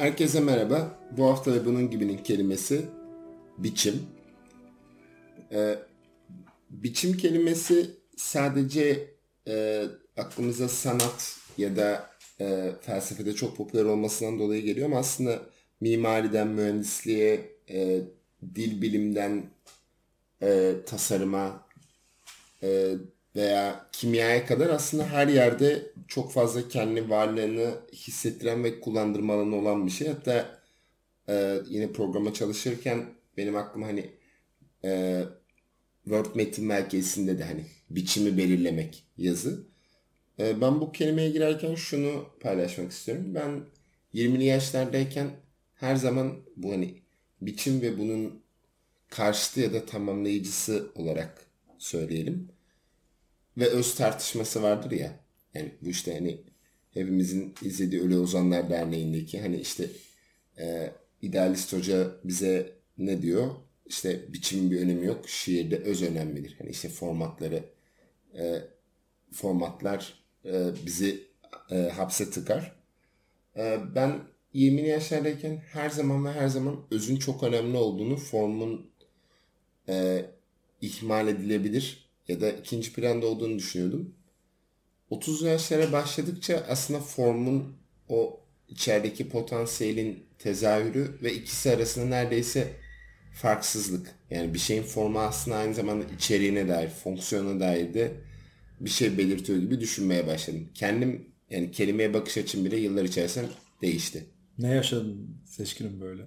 Herkese merhaba. Bu hafta ve bunun gibinin kelimesi biçim. Ee, biçim kelimesi sadece e, aklımıza sanat ya da e, felsefede çok popüler olmasından dolayı geliyor ama aslında mimariden mühendisliğe, e, dil bilimden e, tasarıma e, veya kimyaya kadar aslında her yerde çok fazla kendi varlığını hissettiren ve kullandırma olan bir şey. Hatta e, yine programa çalışırken benim aklıma hani e, Word metin merkezinde de hani biçimi belirlemek yazı. E, ben bu kelimeye girerken şunu paylaşmak istiyorum. Ben 20'li yaşlardayken her zaman bu hani biçim ve bunun karşıtı ya da tamamlayıcısı olarak söyleyelim. Ve öz tartışması vardır ya. Yani bu işte hani hepimizin izlediği Ölü Ozanlar Derneği'ndeki hani işte e, idealist hoca bize ne diyor? İşte biçimin bir önemi yok. Şiirde öz önemlidir. Hani işte formatları e, formatlar e, bizi e, hapse tıkar. E, ben 20 yaşlardayken her zaman ve her zaman özün çok önemli olduğunu, formun e, ihmal edilebilir ya da ikinci planda olduğunu düşünüyordum. 30 yaşlara başladıkça aslında formun o içerideki potansiyelin tezahürü ve ikisi arasında neredeyse farksızlık. Yani bir şeyin formu aslında aynı zamanda içeriğine dair, fonksiyona dair de bir şey belirtiyor gibi düşünmeye başladım. Kendim yani kelimeye bakış açım bile yıllar içerisinde değişti. Ne yaşadın seçkinim böyle?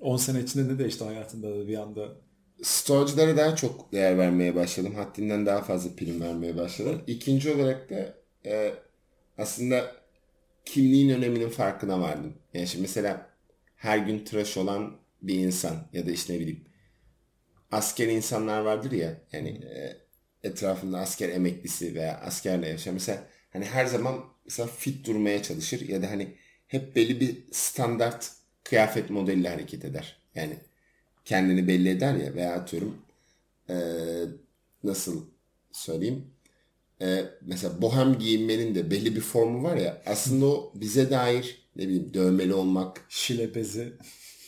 10 sene içinde ne değişti hayatında bir anda? Storage'lara daha çok değer vermeye başladım. Haddinden daha fazla prim vermeye başladım. İkinci olarak da e, aslında kimliğin öneminin farkına vardım. Yani şimdi mesela her gün tıraş olan bir insan ya da işte ne bileyim asker insanlar vardır ya yani e, etrafında asker emeklisi veya askerle yaşayan mesela hani her zaman mesela fit durmaya çalışır ya da hani hep belli bir standart kıyafet modeliyle hareket eder. Yani kendini belli eder ya veya atıyorum e, nasıl söyleyeyim? E, mesela bohem giyinmenin de belli bir formu var ya aslında o bize dair ne bileyim dövmeli olmak. Şile bezi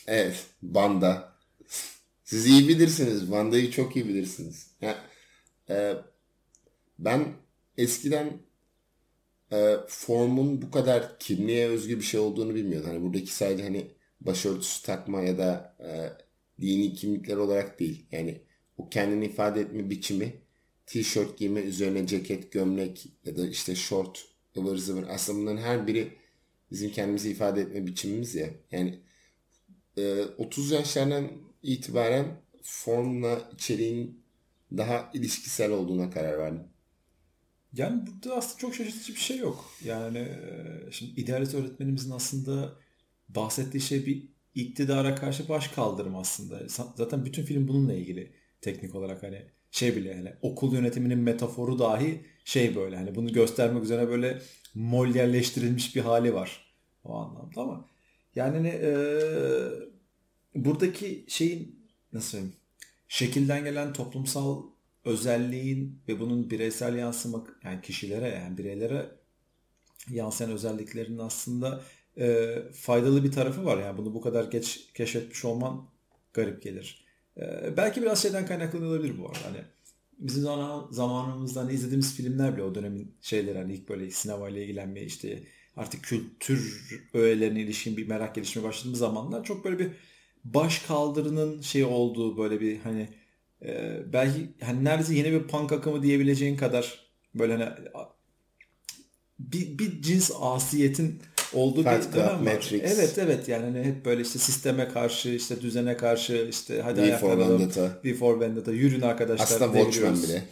evet banda. Siz iyi bilirsiniz bandayı çok iyi bilirsiniz. Yani, e, ben eskiden e, formun bu kadar kimliğe özgü bir şey olduğunu bilmiyordum. Hani buradaki sadece hani başörtüsü takma ya da e, dini kimlikler olarak değil. Yani o kendini ifade etme biçimi tişört giyme, üzerine ceket, gömlek ya da işte short, ıvır zıvır. Aslında bunların her biri bizim kendimizi ifade etme biçimimiz ya. Yani e, 30 yaşlarından itibaren formla içeriğin daha ilişkisel olduğuna karar verdim. Yani burada aslında çok şaşırtıcı bir şey yok. Yani şimdi idealist öğretmenimizin aslında bahsettiği şey bir iktidara karşı baş kaldırım aslında. Zaten bütün film bununla ilgili teknik olarak hani şey bile yani okul yönetiminin metaforu dahi şey böyle hani bunu göstermek üzere böyle molyerleştirilmiş bir hali var o anlamda ama yani hani, e, buradaki şeyin nasıl söyleyeyim şekilden gelen toplumsal özelliğin ve bunun bireysel yansımak yani kişilere yani bireylere yansıyan özelliklerinin aslında e, faydalı bir tarafı var. Yani bunu bu kadar geç keşfetmiş olman garip gelir. E, belki biraz şeyden kaynaklı olabilir bu arada. Hani bizim zaman, zamanımızdan izlediğimiz filmler bile o dönemin şeyleri hani ilk böyle sinemayla ilgilenmeye işte artık kültür öğelerine ilişkin bir merak gelişmeye başladığımız zamanlar çok böyle bir baş kaldırının şey olduğu böyle bir hani e, belki hani neredeyse yeni bir punk akımı diyebileceğin kadar böyle hani bir, bir cins asiyetin olduğu Fight bir dönem var. Matrix. Evet evet yani hani hep böyle işte sisteme karşı işte düzene karşı işte hadi V for Vendetta. V for Vendetta yürün arkadaşlar. Aslında Watchmen bile.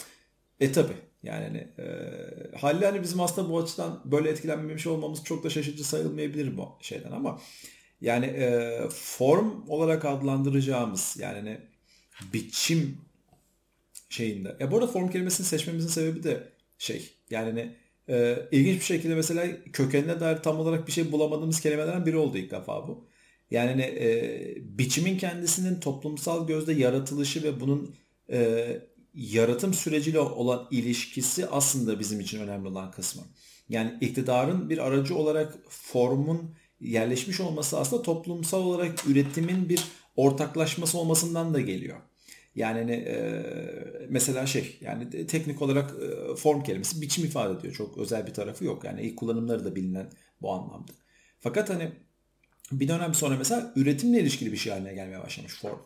E tabi yani hani, e, halde hani bizim aslında bu açıdan böyle etkilenmemiş olmamız çok da şaşırtıcı sayılmayabilir bu şeyden ama yani e, form olarak adlandıracağımız yani hani biçim şeyinde. Ya bu arada form kelimesini seçmemizin sebebi de şey yani hani e, ilginç bir şekilde mesela kökenine dair tam olarak bir şey bulamadığımız kelimelerden biri oldu ilk defa bu. Yani hani, e, biçimin kendisinin toplumsal gözde yaratılışı ve bunun e, yaratım süreciyle olan ilişkisi aslında bizim için önemli olan kısmı. Yani iktidarın bir aracı olarak formun yerleşmiş olması aslında toplumsal olarak üretimin bir ortaklaşması olmasından da geliyor. Yani hani, e, mesela şey yani teknik olarak e, form kelimesi biçim ifade ediyor. Çok özel bir tarafı yok. Yani ilk kullanımları da bilinen bu anlamda. Fakat hani bir dönem sonra mesela üretimle ilişkili bir şey haline gelmeye başlamış form.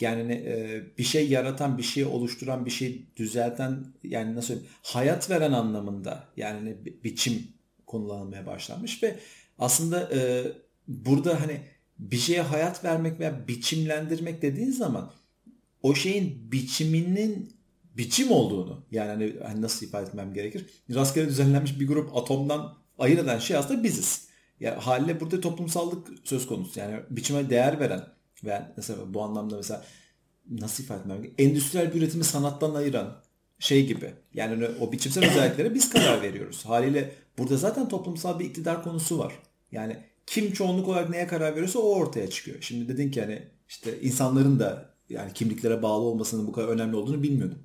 Yani hani, e, bir şey yaratan, bir şey oluşturan, bir şey düzelten yani nasıl söyleyeyim hayat veren anlamında yani hani biçim kullanılmaya başlanmış ve aslında e, burada hani bir şeye hayat vermek veya biçimlendirmek dediğin zaman o şeyin biçiminin biçim olduğunu yani hani, hani nasıl ifade etmem gerekir? Rastgele düzenlenmiş bir grup atomdan ayırt eden şey aslında biziz. Ya yani haliyle burada toplumsallık söz konusu. Yani biçime değer veren ve mesela bu anlamda mesela nasıl ifade etmem gerekir? Endüstriyel bir üretimi sanattan ayıran şey gibi. Yani o biçimsel özelliklere biz karar veriyoruz. Haliyle burada zaten toplumsal bir iktidar konusu var. Yani kim çoğunluk olarak neye karar veriyorsa o ortaya çıkıyor. Şimdi dedin ki hani işte insanların da yani kimliklere bağlı olmasının bu kadar önemli olduğunu bilmiyordum.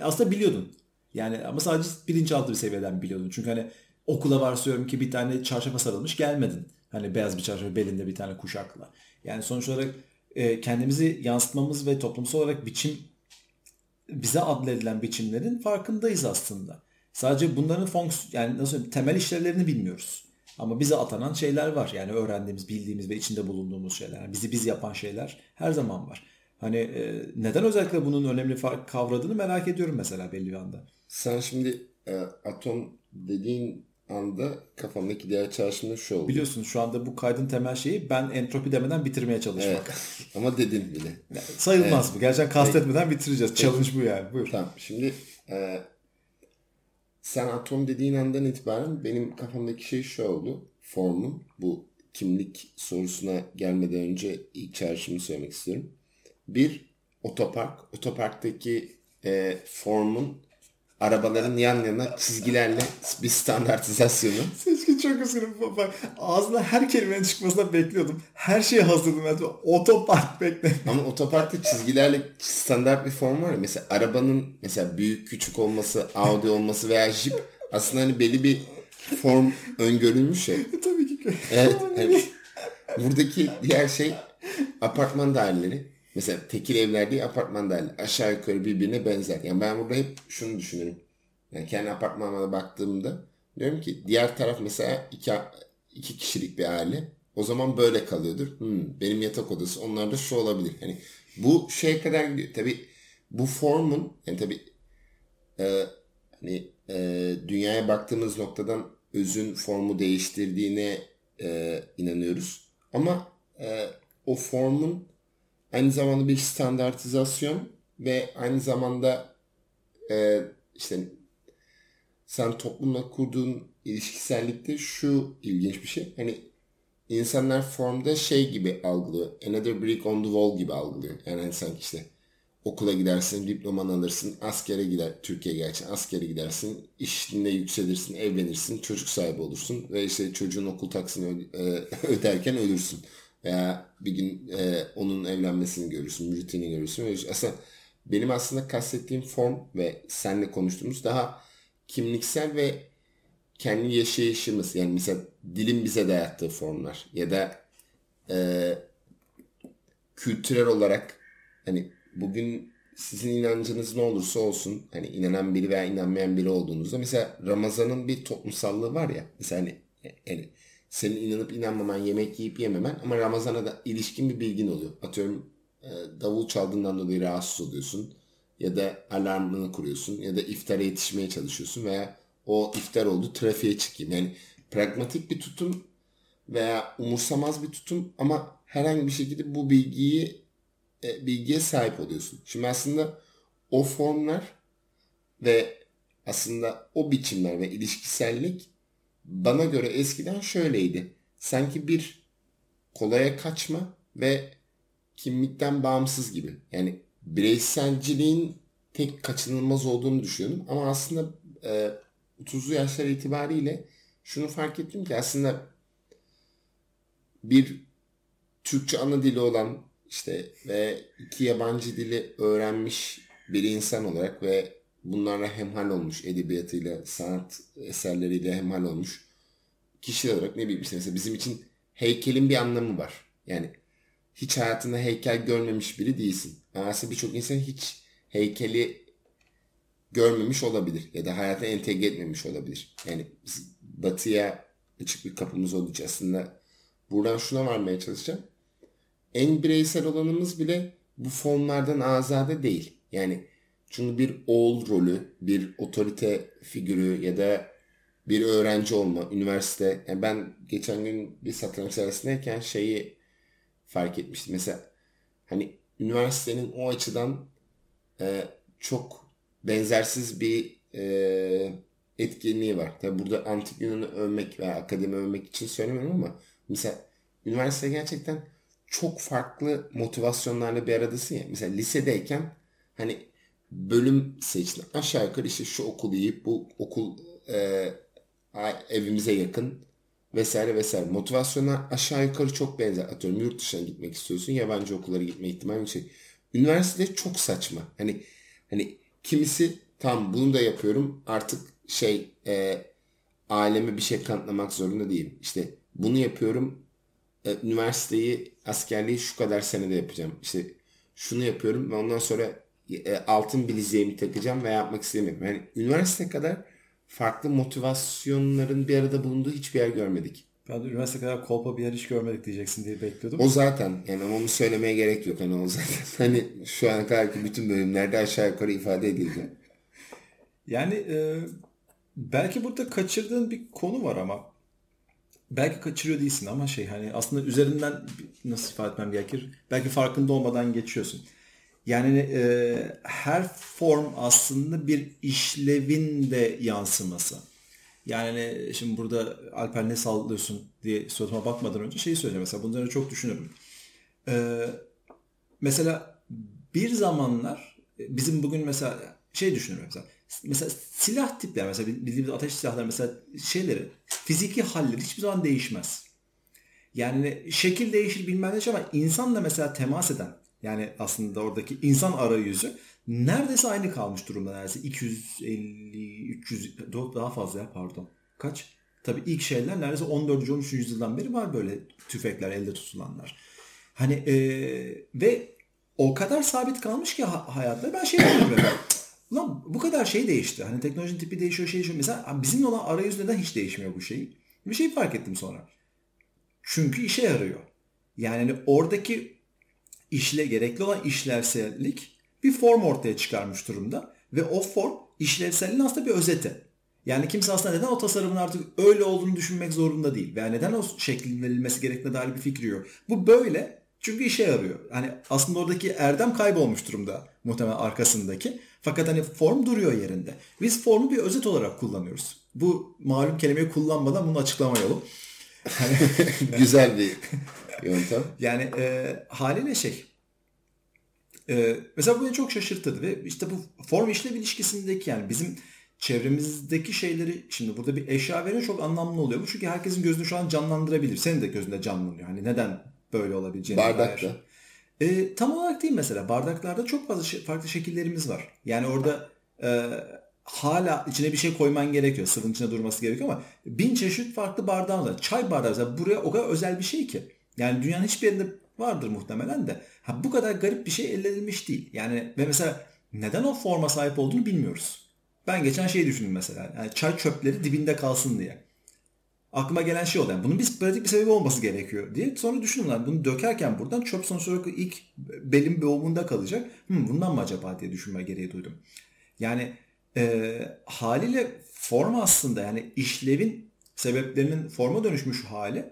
Aslında biliyordun. Yani ama sadece bilinçaltı bir seviyeden biliyordun. Çünkü hani okula varsıyorum ki bir tane çarşafa sarılmış gelmedin. Hani beyaz bir çarşaf belinde bir tane kuşakla. Yani sonuç olarak e, kendimizi yansıtmamız ve toplumsal olarak biçim bize adledilen biçimlerin farkındayız aslında. Sadece bunların fonksiyon yani nasıl temel işlevlerini bilmiyoruz. Ama bize atanan şeyler var. Yani öğrendiğimiz, bildiğimiz ve içinde bulunduğumuz şeyler. Yani bizi biz yapan şeyler her zaman var. Hani e, neden özellikle bunun önemli fark kavradığını merak ediyorum mesela belli bir anda. Sen şimdi e, atom dediğin anda kafamdaki diğer çağrışımda şu oldu. Biliyorsun şu anda bu kaydın temel şeyi ben entropi demeden bitirmeye çalışmak. Evet. Ama dedin bile. Yani sayılmaz evet. bu. Gerçekten kastetmeden bitireceğiz. Peki. Challenge bu yani. Buyur. Tamam. Şimdi e, sen atom dediğin andan itibaren benim kafamdaki şey şu oldu. Formun bu kimlik sorusuna gelmeden önce ilk çağrışımı söylemek istiyorum. Bir otopark. Otoparktaki e, formun arabaların yan yana çizgilerle bir standartizasyonu. Seçkin çok üzgünüm baba. Ağzına her kelimenin çıkmasına bekliyordum. Her şeyi hazırdım. Ben otopark bekledim. Ama otoparkta çizgilerle standart bir form var ya. Mesela arabanın mesela büyük küçük olması, Audi olması veya Jeep aslında hani belli bir form öngörülmüş ya. Tabii ki. Evet. evet. Buradaki diğer şey apartman daireleri. Mesela tekil evler değil apartman daireleri. Aşağı yukarı birbirine benzer. Yani ben burada hep şunu düşünüyorum. Yani kendi apartmanıma baktığımda diyorum ki diğer taraf mesela iki, iki kişilik bir aile. O zaman böyle kalıyordur. Hmm, benim yatak odası onlarda şu olabilir. Hani bu şeye kadar gidiyor. Tabi bu formun yani tabi e, hani e, dünyaya baktığımız noktadan özün formu değiştirdiğine e, inanıyoruz. Ama e, o formun aynı zamanda bir standartizasyon ve aynı zamanda e, işte sen toplumla kurduğun ilişkisellikte şu ilginç bir şey. Hani insanlar formda şey gibi algılıyor. Another brick on the wall gibi algılıyor. Yani hani sanki işte okula gidersin, diplomanı alırsın, askere gider, Türkiye gerçi askere gidersin, işinde yükselirsin, evlenirsin, çocuk sahibi olursun ve işte çocuğun okul taksini e, öderken ölürsün. Veya bir gün e, onun evlenmesini görürsün, rutini görürsün. Aslında benim aslında kastettiğim form ve senle konuştuğumuz daha kimliksel ve kendi yaşayışımız yani mesela dilin bize dayattığı formlar ya da e, kültürel olarak hani bugün sizin inancınız ne olursa olsun hani inanan biri veya inanmayan biri olduğunuzda mesela Ramazan'ın bir toplumsallığı var ya mesela hani yani senin inanıp inanmaman yemek yiyip yememen ama Ramazan'a da ilişkin bir bilgin oluyor. Atıyorum e, davul çaldığından dolayı rahatsız oluyorsun ya da alarmını kuruyorsun ya da iftara yetişmeye çalışıyorsun veya o iftar oldu trafiğe çıkayım. Yani pragmatik bir tutum veya umursamaz bir tutum ama herhangi bir şekilde bu bilgiyi e, bilgiye sahip oluyorsun. Şimdi aslında o formlar ve aslında o biçimler ve ilişkisellik bana göre eskiden şöyleydi. Sanki bir kolaya kaçma ve kimlikten bağımsız gibi. Yani bireyselciliğin tek kaçınılmaz olduğunu düşünüyordum. Ama aslında e, 30'lu yaşlar itibariyle şunu fark ettim ki aslında bir Türkçe ana dili olan işte ve iki yabancı dili öğrenmiş bir insan olarak ve bunlarla hemhal olmuş edebiyatıyla, sanat eserleriyle hemhal olmuş kişi olarak ne bileyim mesela bizim için heykelin bir anlamı var. Yani hiç hayatında heykel görmemiş biri değilsin. Aslında birçok insan hiç heykeli görmemiş olabilir ya da hayata entegre etmemiş olabilir. Yani batıya açık bir kapımız olduğu için aslında buradan şuna varmaya çalışacağım. En bireysel olanımız bile bu formlardan azade değil. Yani çünkü bir oğul rolü, bir otorite figürü ya da bir öğrenci olma, üniversite. Yani ben geçen gün bir satranç sergisindeyken şeyi fark etmiştim. Mesela hani üniversitenin o açıdan e, çok benzersiz bir e, etkinliği var. Tabi burada antik Yunan'ı övmek veya akademi övmek için söylemiyorum ama mesela üniversite gerçekten çok farklı motivasyonlarla bir aradasın ya. Mesela lisedeyken hani bölüm seçtin. Aşağı yukarı işte şu okul iyi, bu okul e, evimize yakın vesaire vesaire. Motivasyonlar aşağı yukarı çok benzer. Atıyorum yurt dışına gitmek istiyorsun. Yabancı okullara gitme ihtimali yüksek. Üniversitede çok saçma. Hani hani kimisi tam bunu da yapıyorum artık şey e, aileme bir şey kanıtlamak zorunda değilim. İşte bunu yapıyorum e, üniversiteyi askerliği şu kadar senede yapacağım. İşte şunu yapıyorum ve ondan sonra e, altın bileziğimi takacağım ve yapmak istemiyorum. Yani üniversite kadar farklı motivasyonların bir arada bulunduğu hiçbir yer görmedik. Ben de üniversite kadar kolpa bir yer hiç görmedik diyeceksin diye bekliyordum. O zaten yani onu söylemeye gerek yok. Hani o zaten hani şu an kadar ki bütün bölümlerde aşağı yukarı ifade edildi. Yani e, belki burada kaçırdığın bir konu var ama belki kaçırıyor değilsin ama şey hani aslında üzerinden nasıl ifade etmem gerekir? Belki farkında olmadan geçiyorsun. Yani e, her form aslında bir işlevin de yansıması. Yani şimdi burada Alper ne sallıyorsun diye soruma bakmadan önce şeyi söyleyeceğim. Mesela bunları çok düşünürüm. Ee, mesela bir zamanlar bizim bugün mesela şey düşünüyorum mesela. Mesela silah tipleri mesela bildiğimiz ateş silahları mesela şeyleri fiziki halleri hiçbir zaman değişmez. Yani şekil değişir bilmem ne ama insanla mesela temas eden yani aslında oradaki insan arayüzü neredeyse aynı kalmış durumda neredeyse 250 300 daha fazla ya pardon. Kaç? Tabii ilk şeyler neredeyse 14. 13. yüzyıldan beri var böyle tüfekler elde tutulanlar. Hani e, ve o kadar sabit kalmış ki hayatta ben şey diyorum Ulan bu kadar şey değişti. Hani teknolojinin tipi değişiyor, şey değişiyor. Mesela bizimle olan arayüz neden hiç değişmiyor bu şey? Bir şey fark ettim sonra. Çünkü işe yarıyor. Yani hani oradaki işle gerekli olan işlevsellik bir form ortaya çıkarmış durumda. Ve o form işlevselliğin aslında bir özeti. Yani kimse aslında neden o tasarımın artık öyle olduğunu düşünmek zorunda değil. Veya neden o şeklin verilmesi gerektiğine dair bir fikri yok. Bu böyle çünkü işe yarıyor. Hani aslında oradaki erdem kaybolmuş durumda muhtemelen arkasındaki. Fakat hani form duruyor yerinde. Biz formu bir özet olarak kullanıyoruz. Bu malum kelimeyi kullanmadan bunu açıklamayalım. Hani, Güzel bir yöntem. Yani e, haliyle şey. E, mesela bu beni çok şaşırttı ve işte bu form işlev ilişkisindeki yani bizim çevremizdeki şeyleri şimdi burada bir eşya verince çok anlamlı oluyor. Bu çünkü herkesin gözünü şu an canlandırabilir. Senin de gözünde canlanıyor. Hani neden böyle olabileceğini Bardakta. E, tam olarak değil mesela. Bardaklarda çok fazla farklı şekillerimiz var. Yani orada e, hala içine bir şey koyman gerekiyor. Sıvının içine durması gerekiyor ama bin çeşit farklı bardağın var. Çay bardağı mesela buraya o kadar özel bir şey ki. Yani dünyanın hiçbir yerinde vardır muhtemelen de. Ha, bu kadar garip bir şey elde edilmiş değil. Yani ve mesela neden o forma sahip olduğunu bilmiyoruz. Ben geçen şey düşündüm mesela. Yani çay çöpleri dibinde kalsın diye aklıma gelen şey oldu. Yani bunun bir pratik bir sebebi olması gerekiyor diye. Sonra düşündüm lan bunu dökerken buradan çöp sonuç olarak ilk belim boğumunda kalacak. Hmm, bundan mı acaba diye düşünme gereği duydum. Yani e, haliyle form aslında yani işlevin sebeplerinin forma dönüşmüş hali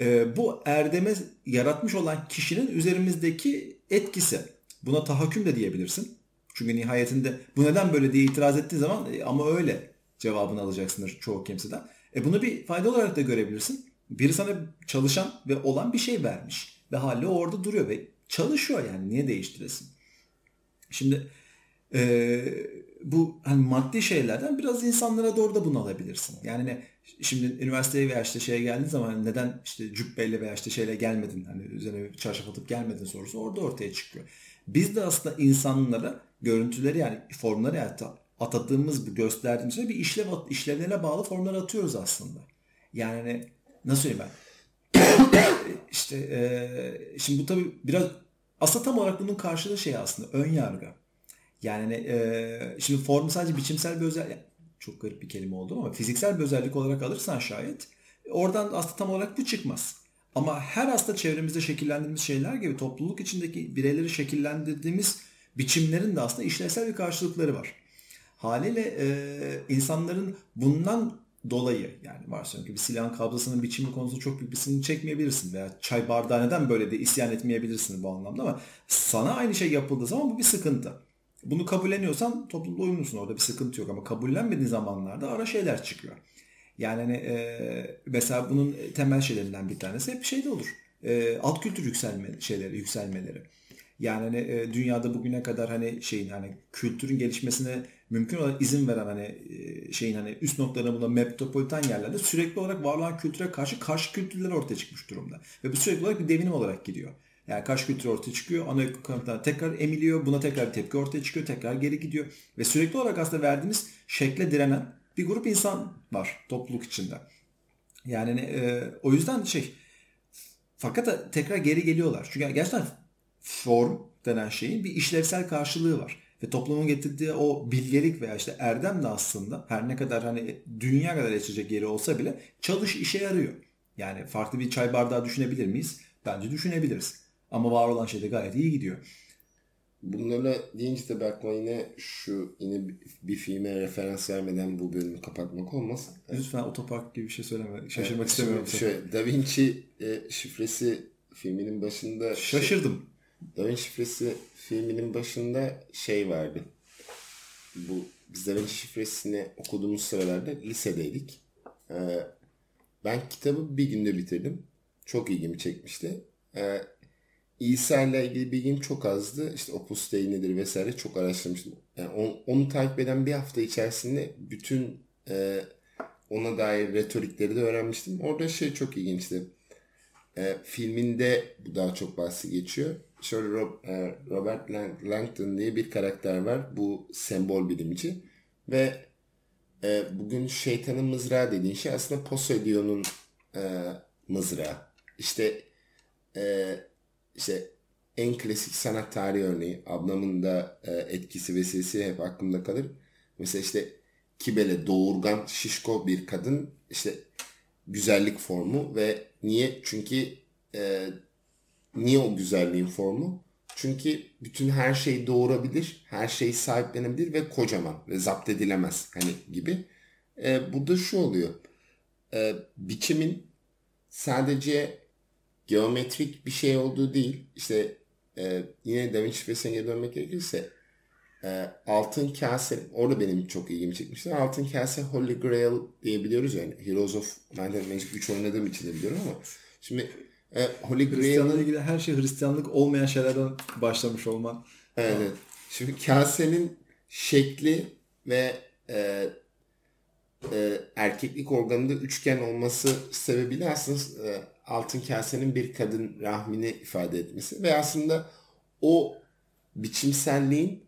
e, bu erdeme yaratmış olan kişinin üzerimizdeki etkisi. Buna tahakküm de diyebilirsin. Çünkü nihayetinde bu neden böyle diye itiraz ettiği zaman e, ama öyle cevabını alacaksındır çoğu kimseden. E bunu bir fayda olarak da görebilirsin. Biri sana çalışan ve olan bir şey vermiş. Ve hali orada duruyor ve çalışıyor yani. Niye değiştiresin? Şimdi e, bu hani maddi şeylerden biraz insanlara doğru da bunu alabilirsin. Yani ne, şimdi üniversiteye veya işte şeye geldiğin zaman neden işte cübbeyle veya işte şeyle gelmedin hani üzerine çarşaf atıp gelmedin sorusu orada ortaya çıkıyor. Biz de aslında insanlara görüntüleri yani formları yani atadığımız, gösterdiğimiz şey bir işlev, işlevlerine bağlı formlar atıyoruz aslında. Yani hani, nasıl söyleyeyim ben? işte e, şimdi bu tabii biraz aslında tam olarak bunun karşılığı şey aslında ön yargı. Yani e, şimdi formu sadece biçimsel bir özellik çok garip bir kelime oldu ama fiziksel bir özellik olarak alırsan şayet oradan aslında tam olarak bu çıkmaz. Ama her hasta çevremizde şekillendirdiğimiz şeyler gibi topluluk içindeki bireyleri şekillendirdiğimiz biçimlerin de aslında işlevsel bir karşılıkları var. Haliyle e, insanların bundan dolayı yani varsayalım ki bir silahın kabzasının biçimi konusunda çok büyük bir sınır çekmeyebilirsin veya çay bardağı neden böyle de isyan etmeyebilirsin bu anlamda ama sana aynı şey yapıldığı zaman bu bir sıkıntı. Bunu kabulleniyorsan toplumda uyumlusun orada bir sıkıntı yok ama kabullenmediğin zamanlarda ara şeyler çıkıyor. Yani hani, e, mesela bunun temel şeylerinden bir tanesi hep şeyde olur. E, alt kültür yükselme şeyleri, yükselmeleri. Yani hani, e, dünyada bugüne kadar hani şeyin hani kültürün gelişmesine mümkün olarak izin veren hani e, şeyin hani üst noktalarına bulunan metropolitan yerlerde sürekli olarak var olan kültüre karşı karşı kültürler ortaya çıkmış durumda. Ve bu sürekli olarak bir devinim olarak gidiyor. Yani karşı kültür ortaya çıkıyor. Ana kanıtlar tekrar emiliyor. Buna tekrar bir tepki ortaya çıkıyor. Tekrar geri gidiyor. Ve sürekli olarak aslında verdiğimiz şekle direnen bir grup insan var topluluk içinde. Yani e, o yüzden şey fakat tekrar geri geliyorlar. Çünkü gerçekten form denen şeyin bir işlevsel karşılığı var. Ve toplumun getirdiği o bilgelik veya işte erdem de aslında her ne kadar hani dünya kadar geçecek yeri olsa bile çalış işe yarıyor. Yani farklı bir çay bardağı düşünebilir miyiz? Bence düşünebiliriz. Ama var olan şey de gayet iyi gidiyor. Bunlarla deyince de aklıma yine şu yine bir filme referans vermeden bu bölümü kapatmak olmaz. Lütfen otopark gibi bir şey söyleme. Şaşırmak evet, istemiyorum. Şöyle, da Vinci e, şifresi filminin başında... Şey- Şaşırdım. Şey, da Vinci şifresi filminin başında şey vardı. Bu biz Da Vinci şifresini okuduğumuz sıralarda lisedeydik. Ee, ben kitabı bir günde bitirdim. Çok ilgimi çekmişti. Ee, İsa ile ilgili bilgim çok azdı. İşte Opus Dei nedir vesaire çok araştırmıştım. Yani onu, onu takip eden bir hafta içerisinde bütün e, ona dair retorikleri de öğrenmiştim. Orada şey çok ilginçti. E, filminde bu daha çok bahsi geçiyor. Şöyle Rob, e, Robert Langton diye bir karakter var. Bu sembol bilimci. Ve e, bugün şeytanın mızrağı dediğin şey aslında Poseidon'un e, mızrağı. İşte e, işte en klasik sanat tarihi örneği ablamın da e, etkisi vesilesi hep aklımda kalır. Mesela işte Kibele doğurgan şişko bir kadın işte güzellik formu ve niye? Çünkü e, niye o güzelliğin formu? Çünkü bütün her şey doğurabilir, her şey sahiplenebilir ve kocaman ve zapt edilemez hani gibi. E, burada şu oluyor. E, biçimin sadece geometrik bir şey olduğu değil. İşte e, yine Da Vinci şifresine dönmek gerekirse e, altın kase orada benim çok ilgimi çekmişti. Altın kase Holy Grail diyebiliyoruz yani. Heroes of Might and Magic 3 oynadığım için de biliyorum ama şimdi e, Holy Grail'le ilgili her şey Hristiyanlık olmayan şeylerden başlamış olman. Evet. Şimdi kasenin şekli ve e, e, erkeklik organında üçgen olması sebebiyle aslında e, altın kasenin bir kadın rahmini ifade etmesi ve aslında o biçimselliğin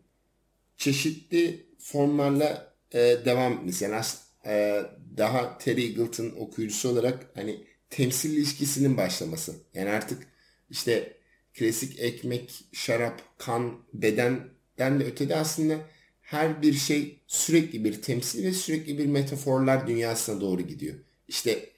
çeşitli formlarla e, devam etmesi. Yani e, daha Terry Eagleton okuyucusu olarak hani temsil ilişkisinin başlaması. Yani artık işte klasik ekmek, şarap, kan, bedenden de ötede aslında her bir şey sürekli bir temsil ve sürekli bir metaforlar dünyasına doğru gidiyor. İşte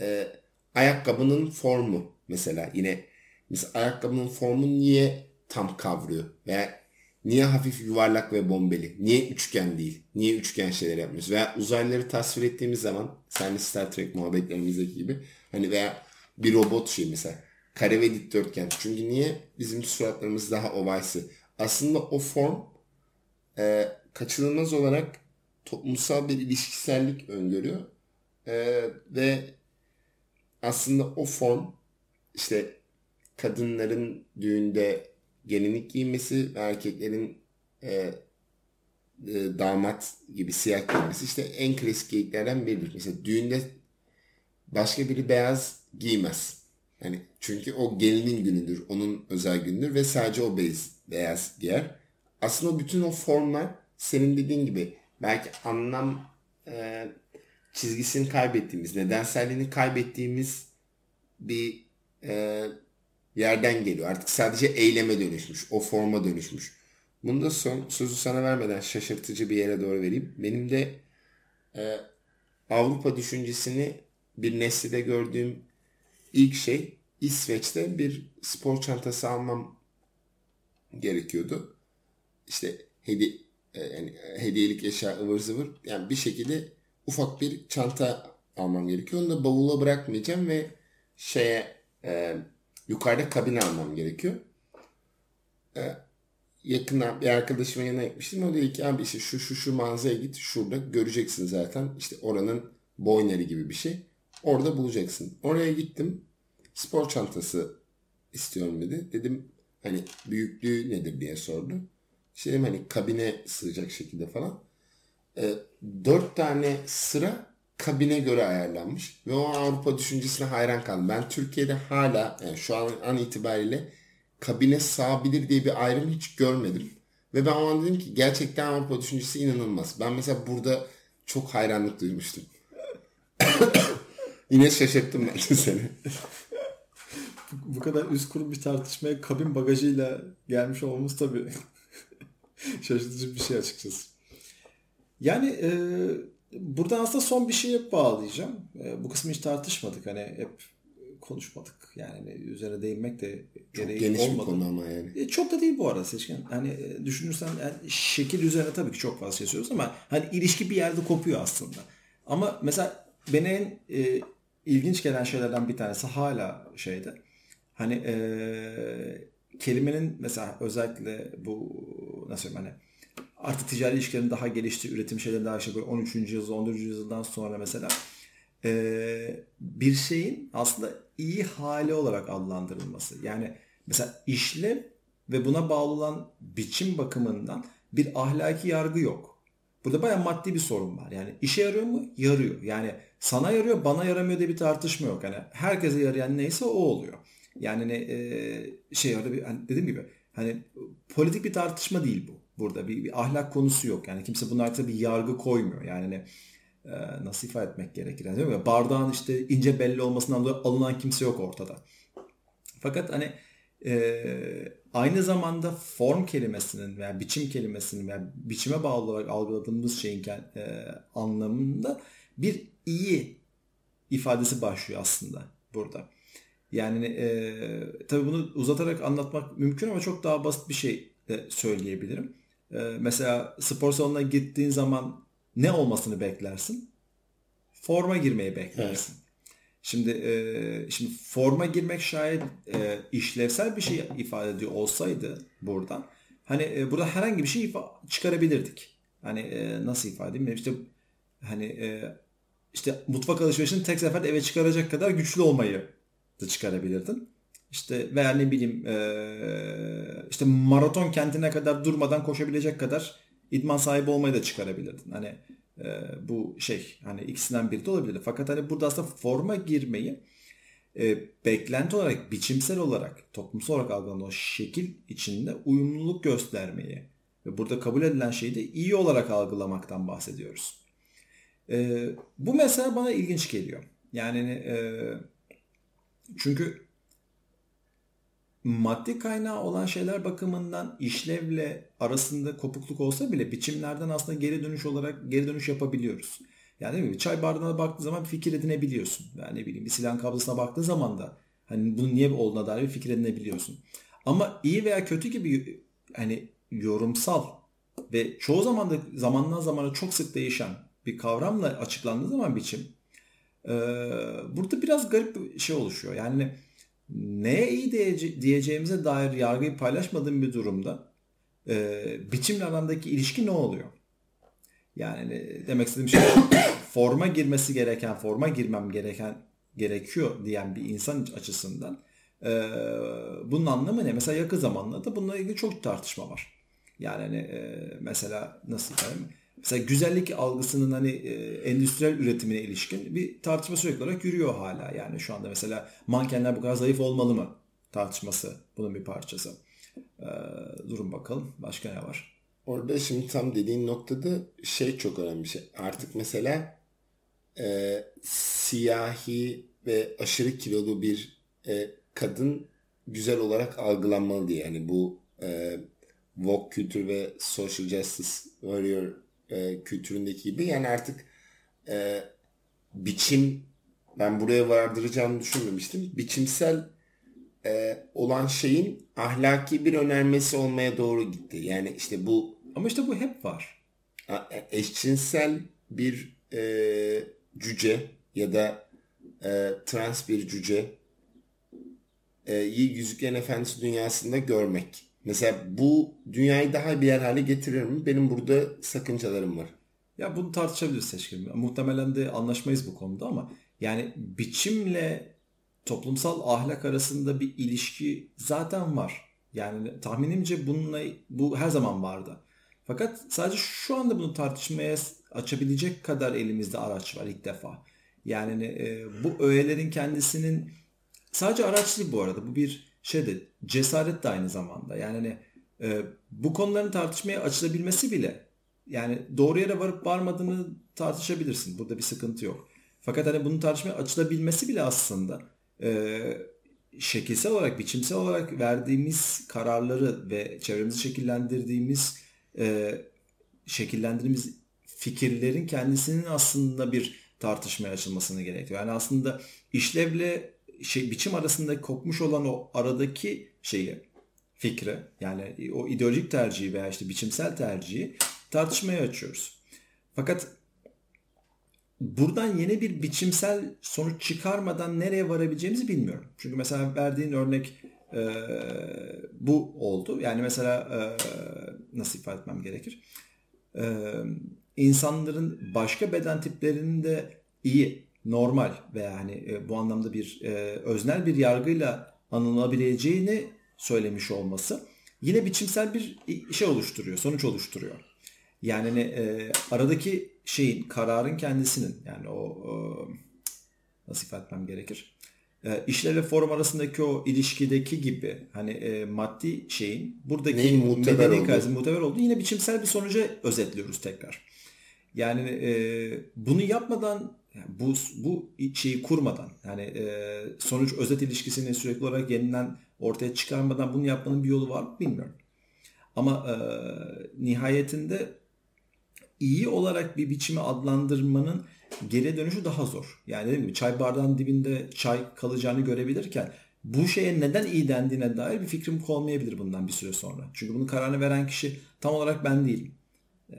e, ayakkabının formu mesela yine mesela ayakkabının formu niye tam kavruyor veya niye hafif yuvarlak ve bombeli niye üçgen değil niye üçgen şeyler yapmıyoruz veya uzaylıları tasvir ettiğimiz zaman sen Star Trek muhabbetlerimizdeki gibi hani veya bir robot şey mesela kare ve dikdörtgen. Çünkü niye? Bizim suratlarımız daha ovalsi. Aslında o form e, kaçınılmaz olarak toplumsal bir ilişkisellik öngörüyor e, ve aslında o form işte kadınların düğünde gelinlik giymesi ve erkeklerin e, e, damat gibi siyah giymesi işte en klasik geyiklerden biridir. Mesela düğünde başka biri beyaz giymez. Yani çünkü o gelinin günüdür, onun özel günüdür ve sadece o beyaz, beyaz giyer. Aslında bütün o formlar senin dediğin gibi belki anlam e, çizgisini kaybettiğimiz, nedenselliğini kaybettiğimiz bir e, yerden geliyor. Artık sadece eyleme dönüşmüş. O forma dönüşmüş. Bunu da son sözü sana vermeden şaşırtıcı bir yere doğru vereyim. Benim de e, Avrupa düşüncesini bir neslide gördüğüm ilk şey İsveç'te bir spor çantası almam gerekiyordu. İşte hedi e, yani hediyelik eşya ıvır zıvır yani bir şekilde ufak bir çanta almam gerekiyor. Onu da bavula bırakmayacağım ve şeye e, yukarıda kabine almam gerekiyor. E, yakından bir arkadaşıma yanına gitmiştim. O dedi ki abi işte şu şu şu mağazaya git şurada göreceksin zaten. İşte oranın boyneri gibi bir şey. Orada bulacaksın. Oraya gittim. Spor çantası istiyorum dedi. Dedim hani büyüklüğü nedir diye sordu. İşte dedim hani kabine sığacak şekilde falan. E, dört tane sıra kabine göre ayarlanmış. Ve o Avrupa düşüncesine hayran kaldım. Ben Türkiye'de hala yani şu an an itibariyle kabine sığabilir diye bir ayrım hiç görmedim. Ve ben o an dedim ki gerçekten Avrupa düşüncesi inanılmaz. Ben mesela burada çok hayranlık duymuştum. Yine şaşırttım ben seni. Bu kadar üst kurum bir tartışmaya kabin bagajıyla gelmiş olmamız tabii şaşırtıcı bir şey açıkçası. Yani e, burada aslında son bir şeye bağlayacağım. E, bu kısmı hiç tartışmadık. Hani hep konuşmadık. Yani üzerine değinmek de gereği geniş olmadı. bir konu ama yani. E, çok da değil bu arada seçkin. Hani e, düşünürsen yani şekil üzerine tabii ki çok fazla şey ama hani ilişki bir yerde kopuyor aslında. Ama mesela beni en e, ilginç gelen şeylerden bir tanesi hala şeyde. Hani e, kelimenin mesela özellikle bu nasıl söyleyeyim hani artık ticari ilişkilerin daha geliştiği üretim şeyleri daha işte böyle 13. yüzyıl 14. yüzyıldan sonra mesela e, bir şeyin aslında iyi hali olarak adlandırılması. Yani mesela işlev ve buna bağlı olan biçim bakımından bir ahlaki yargı yok. Burada bayağı maddi bir sorun var. Yani işe yarıyor mu? Yarıyor. Yani sana yarıyor, bana yaramıyor diye bir tartışma yok. Yani herkese yarayan neyse o oluyor. Yani ne e, şey orada bir hani dediğim gibi hani politik bir tartışma değil bu. Burada bir, bir ahlak konusu yok. Yani kimse bunun artık bir yargı koymuyor. Yani ne e, nasıl ifade etmek gerekir? Yani, değil mi? Bardağın işte ince belli olmasından dolayı alınan kimse yok ortada. Fakat hani e, aynı zamanda form kelimesinin veya biçim kelimesinin veya biçime bağlı olarak algıladığımız şeyin e, anlamında bir iyi ifadesi başlıyor aslında burada. Yani e, tabii bunu uzatarak anlatmak mümkün ama çok daha basit bir şey de söyleyebilirim. E, mesela spor salonuna gittiğin zaman ne olmasını beklersin? Forma girmeyi beklersin. Evet. Şimdi e, şimdi forma girmek şayet e, işlevsel bir şey ifade ediyor olsaydı buradan hani e, burada herhangi bir şey çıkarabilirdik. Hani e, nasıl ifade edeyim? İşte hani e, işte mutfak alışverişini tek seferde eve çıkaracak kadar güçlü olmayı da çıkarabilirdin. İşte veya ne bileyim işte maraton kentine kadar durmadan koşabilecek kadar idman sahibi olmayı da çıkarabilirdin. Hani bu şey hani ikisinden biri de olabilirdi. Fakat hani burada aslında forma girmeyi beklenti olarak, biçimsel olarak, toplumsal olarak algılanan o şekil içinde uyumluluk göstermeyi ve burada kabul edilen şeyi de iyi olarak algılamaktan bahsediyoruz. Bu mesela bana ilginç geliyor. Yani çünkü maddi kaynağı olan şeyler bakımından işlevle arasında kopukluk olsa bile biçimlerden aslında geri dönüş olarak geri dönüş yapabiliyoruz. Yani değil mi? Çay bardağına baktığın zaman bir fikir edinebiliyorsun. Yani ne bileyim bir silahın kablosuna baktığın zaman da hani bunun niye olduğuna dair bir fikir edinebiliyorsun. Ama iyi veya kötü gibi hani yorumsal ve çoğu zaman da zamandan zamana çok sık değişen bir kavramla açıklandığı zaman biçim e, burada biraz garip bir şey oluşuyor. Yani neye iyi diyeceğimize dair yargıyı paylaşmadığım bir durumda e, biçimle arandaki ilişki ne oluyor? Yani demek istediğim şey forma girmesi gereken, forma girmem gereken gerekiyor diyen bir insan açısından e, bunun anlamı ne? Mesela yakın zamanlarda bununla ilgili çok tartışma var. Yani hani, e, mesela nasıl diyeyim? Mesela güzellik algısının hani e, endüstriyel üretimine ilişkin bir tartışma sürekli olarak yürüyor hala. Yani şu anda mesela mankenler bu kadar zayıf olmalı mı tartışması bunun bir parçası. E, durun bakalım başka ne var? Orada şimdi tam dediğin noktada şey çok önemli bir şey. Artık mesela e, siyahi ve aşırı kilolu bir e, kadın güzel olarak algılanmalı diye. Yani bu e, Vogue kültür ve social justice warrior e, kültüründeki gibi yani artık e, biçim ben buraya vardıracağımı düşünmemiştim. Biçimsel e, olan şeyin ahlaki bir önermesi olmaya doğru gitti. Yani işte bu ama işte bu hep var. E, eşcinsel bir e, cüce ya da e, trans bir cüce e, Yüzüklerin Efendisi dünyasında görmek. Mesela bu dünyayı daha bir yer hale getirir mi? Benim burada sakıncalarım var. Ya bunu tartışabiliriz seçkin. Muhtemelen de anlaşmayız bu konuda ama yani biçimle toplumsal ahlak arasında bir ilişki zaten var. Yani tahminimce bununla bu her zaman vardı. Fakat sadece şu anda bunu tartışmaya açabilecek kadar elimizde araç var ilk defa. Yani e, bu öğelerin kendisinin sadece araç değil bu arada. Bu bir şey de cesaret de aynı zamanda. Yani hani, e, bu konuların tartışmaya açılabilmesi bile yani doğru yere varıp varmadığını tartışabilirsin. Burada bir sıkıntı yok. Fakat hani bunun tartışmaya açılabilmesi bile aslında e, şekilsel olarak, biçimsel olarak verdiğimiz kararları ve çevremizi şekillendirdiğimiz e, şekillendirdiğimiz fikirlerin kendisinin aslında bir tartışmaya açılmasını gerekiyor. Yani aslında işlevle şey biçim arasında kopmuş olan o aradaki şeyi fikre yani o ideolojik tercihi veya işte biçimsel tercihi tartışmaya açıyoruz. Fakat buradan yeni bir biçimsel sonuç çıkarmadan nereye varabileceğimizi bilmiyorum. Çünkü mesela verdiğin örnek e, bu oldu. Yani mesela e, nasıl ifade etmem gerekir? E, insanların başka beden tiplerinin de iyi, normal veya hani e, bu anlamda bir e, öznel bir yargıyla anılabileceğini söylemiş olması yine biçimsel bir şey oluşturuyor, sonuç oluşturuyor. Yani hani, e, aradaki şeyin, kararın kendisinin yani o e, nasıl ifade etmem gerekir? E, işle ve form arasındaki o ilişkideki gibi hani e, maddi şeyin buradaki Neyin muteber medeni oldu? muteber olduğu yine biçimsel bir sonuca özetliyoruz tekrar. Yani e, bunu yapmadan yani bu bu şeyi kurmadan yani e, sonuç özet ilişkisini sürekli olarak yeniden ortaya çıkarmadan bunu yapmanın bir yolu var mı bilmiyorum. Ama e, nihayetinde iyi olarak bir biçimi adlandırmanın geri dönüşü daha zor. Yani değil mi? Çay bardağının dibinde çay kalacağını görebilirken bu şeye neden iyi dendiğine dair bir fikrim olmayabilir bundan bir süre sonra. Çünkü bunun kararını veren kişi tam olarak ben değilim.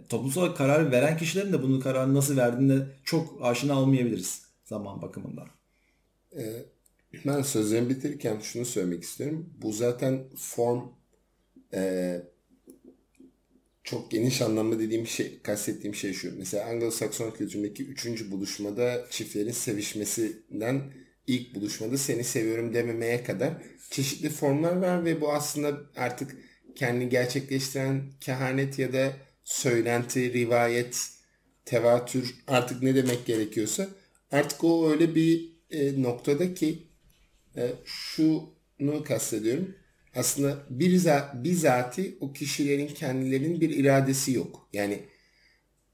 Toplumsal karar veren kişilerin de bunun kararını nasıl verdiğinde çok aşina olmayabiliriz zaman bakımından. Ee, ben sözlerimi bitirirken şunu söylemek istiyorum. Bu zaten form e, çok geniş anlamda dediğim şey, kastettiğim şey şu. Mesela Anglo-Sakson kültüründeki üçüncü buluşmada çiftlerin sevişmesinden ilk buluşmada seni seviyorum dememeye kadar çeşitli formlar var ve bu aslında artık kendini gerçekleştiren kehanet ya da söylenti, rivayet, tevatür artık ne demek gerekiyorsa artık o öyle bir e, noktada ki e, şunu kastediyorum aslında bir bizati o kişilerin kendilerinin bir iradesi yok. Yani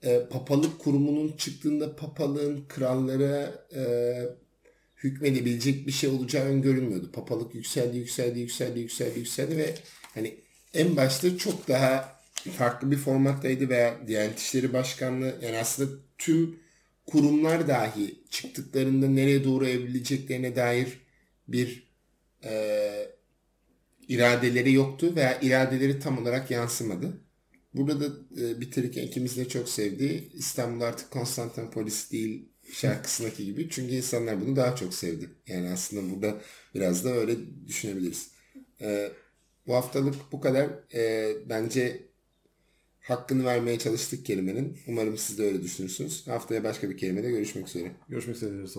e, papalık kurumunun çıktığında papalığın krallara e, hükmedebilecek bir şey olacağı öngörülmüyordu. Papalık yükseldi, yükseldi, yükseldi, yükseldi, yükseldi ve hani en başta çok daha farklı bir formattaydı veya Diyanet İşleri Başkanlığı yani aslında tüm kurumlar dahi çıktıklarında nereye doğru evrileceklerine dair bir e, iradeleri yoktu veya iradeleri tam olarak yansımadı. Burada da e, bitirirken ikimiz de çok sevdiği İstanbul artık Konstantinopolis değil şarkısındaki gibi. Çünkü insanlar bunu daha çok sevdi. Yani aslında burada biraz da öyle düşünebiliriz. E, bu haftalık bu kadar. E, bence hakkını vermeye çalıştık kelimenin. Umarım siz de öyle düşünürsünüz. Haftaya başka bir kelimede görüşmek üzere. Görüşmek üzere diyoruz